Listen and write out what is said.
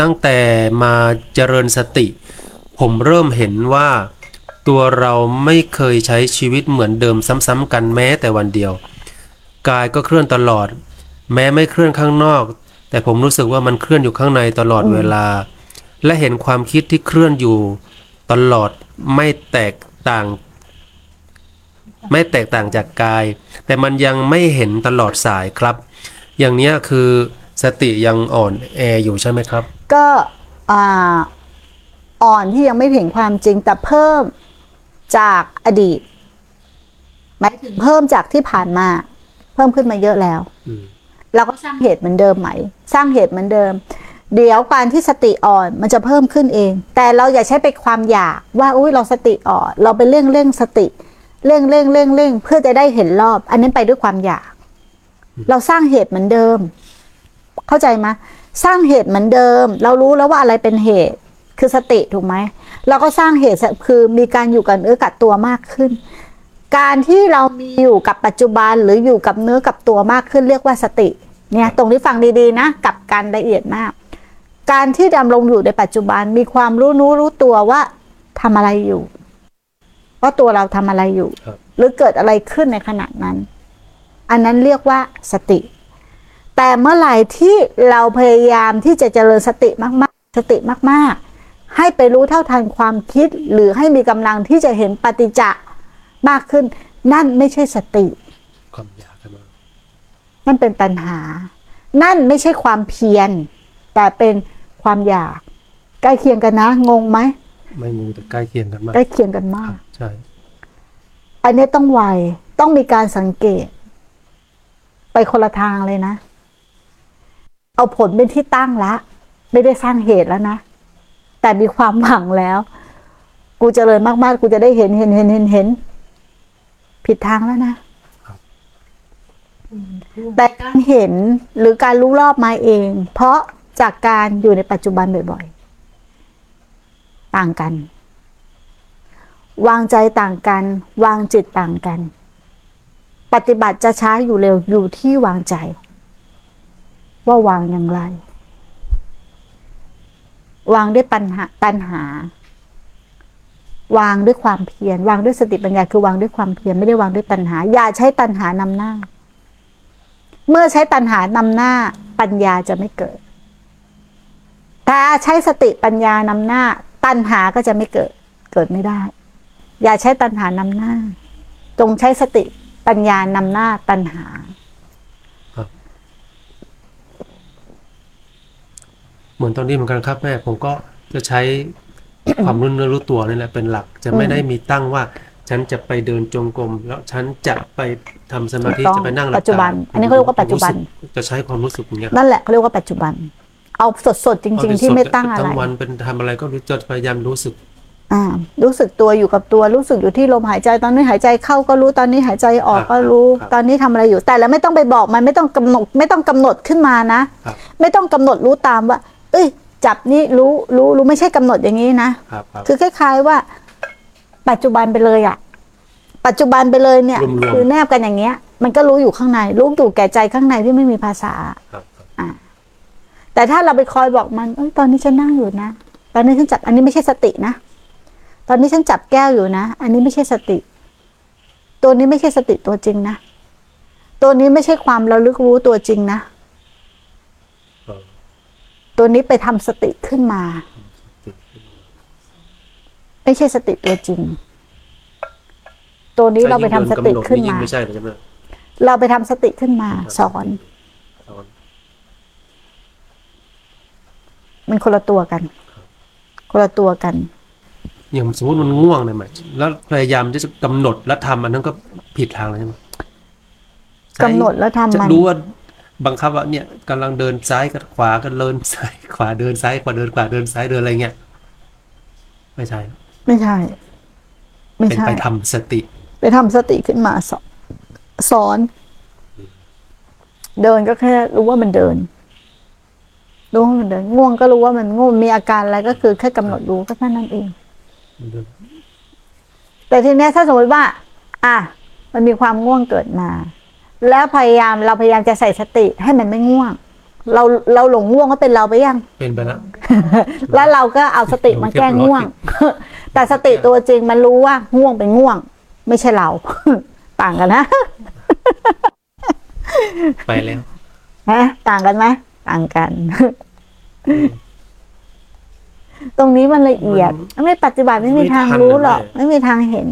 ตั้งแต่มาเจริญสติ ผมเริ่มเห็นว่า ตัวเราไม่เคยใช้ชีวิตเหมือนเดิมซ้ำๆกันแม้แต่วันเดียว กายก็เคลื่อนตลอด แม้ไม่เคลื่อนข้างนอก แต่ผมรู้สึกว่ามันเคลื่อนอยู่ข้างในตลอดเวลา และเห็นความคิดที่เคลื่อนอยู่ตลอดไม่แตกต่าง ไม่แตกต่างจากกาย แต่มันยังไม่เห็นตลอดสายครับ อย่างนี้คือ สติยังอ่อนแออยู่ใช่ไหมครับ ก็อ่าอ่อนที่ยังไม่เห็นความจริงแต่เพิ่มจากอดีตหมายถึงเพิ่มจากที่ผ่านมา เพิ่มขึ้นมาเยอะแล้วอืมเราก็สร้างเหตุเหมือนเดิมไหม สร้างเหตุเหมือนเดิม เดี๋ยวการที่สติอ่อนมันจะเพิ่มขึ้นเอง แต่เราอย่าใช้ไปความอยากว่าอุ้ยเราสติอ่อน เราไปเร่งเร่งสติเร่งเร่งเร่งเร่งเพื่อจะได้เห็นรอบ อันนั้นไปด้วยความอยาก เราสร้างเหตุเหมือนเดิม เข้าใจไหมสร้างเหตุเหมือนเดิม เรารู้แล้วว่าอะไรเป็นเหตุคือสติถูกไหมเราก็สร้างเหตุคือมีการอยู่กับเนื้อกับตัวมากขึ้น การที่เรามีอยู่กับปัจจุบันหรืออยู่กับเนื้อกับตัวมากขึ้น เรียกว่าสติ เนี่ยตรงที่ฟังดีๆนะ กับการละเอียดมาก การที่ดำรงอยู่ในปัจจุบันมีความรู้นู้รู้ตัวว่าทำอะไรอยู่ว่าตัวเราทำอะไรอยู่ครับหรือเกิดอะไรขึ้นในขณะนั้น อันนั้นเรียกว่าสติ แต่เมื่อไหร่ที่เราพยายามที่จะเจริญสติมากๆ สติมากๆ ให้ไปรู้เท่าทันความคิด หรือให้มีกำลังที่จะเห็นปฏิจจะมากขึ้น นั่นไม่ใช่สติความอยากกันมานั่นเป็นตัณหา นั่นไม่ใช่ความเพียร แต่เป็นความอยาก ใกล้เคียงกันนะ งงไหมไม่งูแต่ใกล้เคียงกันมาก ใกล้เคียงกันมาก ใช่ อันนี้ต้องไว ต้องมีการสังเกต ไปคนละทางเลยนะ เอาผลเป็นที่ตั้งละไม่ได้สร้างเหตุแล้วนะ แต่มีความหวังแล้ว กูเจริญมากๆ กูจะได้เห็นเห็นเห็นเห็นเห็น ผิดทางแล้วนะแต่การเห็นหรือการรู้รอบมาเอง เพราะจากการอยู่ในปัจจุบันบ่อยๆ ต่างกัน วางใจต่างกัน วางจิตต่างกัน ปฏิบัติจะช้าอยู่เร็วอยู่ที่วางใจ ว่าวางอย่างไร วางด้วยปัญหาตัณหา วางด้วยความเพียรวางด้วยสติปัญญาคือวางด้วยความเพียรไม่ได้วางด้วยตัณหา อย่าใช้ตัณหานำหน้า เมื่อใช้ตัณหานำหน้า ปัญญาจะไม่เกิดแต่ใช้สติปัญญานำหน้า ตัณหาก็จะไม่เกิด เกิดไม่ได้ อย่าใช้ตัณหานำหน้า จงใช้สติปัญญานำหน้าตัณหา เหมือนตอนนี้เหมือนกันครับแม่ผมก็จะใช้ความรู้เนื้อรู้ตัวนี่แหละเป็นหลัก จะไม่ได้มีตั้งว่า ฉันจะไปเดินจงกรมแล้วฉันจะไปทำสมาธิถูกต้องจะไปนั่งหลับปัจจุบันตาอันนี้เขาเรียกว่าปัจจุบันผมรู้สึกจะใช้ความรู้สึกอย่างเงี้ยนั่นแหละเขาเรียกว่าปัจจุบัน เอาสดๆจริง ๆ ที่ไม่ตั้งอะไรทั้งวันเป็นทำอะไรก็รู้จะพยายามรู้สึกอ่ารู้สึกตัวอยู่กับตัวรู้สึกอยู่ที่ลมหายใจตอนนี้หายใจเข้าก็รู้ตอนนี้หายใจออกก็รู้ครับตอนนี้ทำอะไรอยู่แต่แล้วไม่ต้องไปบอกมันไม่ต้องกำหนดไม่ต้องกำหนดขึ้นมานะครับไม่ต้องกำหนดรู้ตามว่า เอ้ย จับนี่รู้รู้รู้ไม่ใช่กำหนดอย่างนี้นะครับครับ คือคล้าย ๆว่า ปัจจุบันไปเลยอะปัจจุบันไปเลยเนี่ย รวมๆ คือแนบกันอย่างเงี้ย มันก็รู้อยู่ข้างในรู้อยู่แก่ใจข้างในที่ไม่มีภาษาครับแต่ถ้าเราไปคอยบอกมันเอ้ยตอนนี้ฉันนั่งอยู่นะ ตอนนี้ฉันจับ อันนี้ไม่ใช่สตินะ ตอนนี้ฉันจับแก้วอยู่นะ อันนี้ไม่ใช่สติ ตัวนี้ไม่ใช่สติตัวจริงนะ ตัวนี้ไม่ใช่ความระลึกรู้ตัวจริงนะครับ ตัวนี้ไปทำสติขึ้นมา ไม่ใช่สติตัวจริง ตัวนี้เราไปทำสติขึ้นยิ่งมาไม่ใช่เลยใช่ไหมเราไปทำสติขึ้นมาสอนสอน มันคนละตัวกัน คนละตัวกัน อย่างสมมติมันง่วงเนี่ยหมายแล้วพยายามที่จะกำหนดแล้วทำอันนั้นก็ผิดทางเลยใช่ไหมกำหนดแล้วทำจะมันรู้ว่า บังคับว่าเนี่ยกำลังเดินซ้ายกับขวาก็เดินซ้ายขวาเดินซ้ายขวาเดินขวาเดินซ้ายเดินอะไรเงี้ยไม่ใช่ ไม่ใช่ ไม่เป็นใช่ ไปทำสติ ไปทำสติขึ้นมาสอนสอน เดินก็แค่รู้ว่ามันเดินรู้ว่ามันเดินง่วงก็รู้ว่ามันง่วงมีอาการอะไรก็คือแค่กำหนดรู้ก็แค่นั้นเอง แต่ทีเนี้ยถ้าสมมติว่า อะมันมีความง่วงเกิดมา แล้วพยายามเราพยายามจะใส่สติให้มันไม่ง่วง เราเราหลงง่วงก็เป็นเราไปยัง เป็นไปแล้วแล้วเราก็เอาสติมาแก้ง่วง แต่สติตัวจริงมันรู้ว่าง่วงเป็นง่วง ไม่ใช่เรา ต่างกันนะ ไปแล้วฮะต่างกันไหมต่างกัน ตรงนี้มันละเอียด ไม่ปฏิบัติไม่มีทางรู้หรอก ไม่มีทางเห็น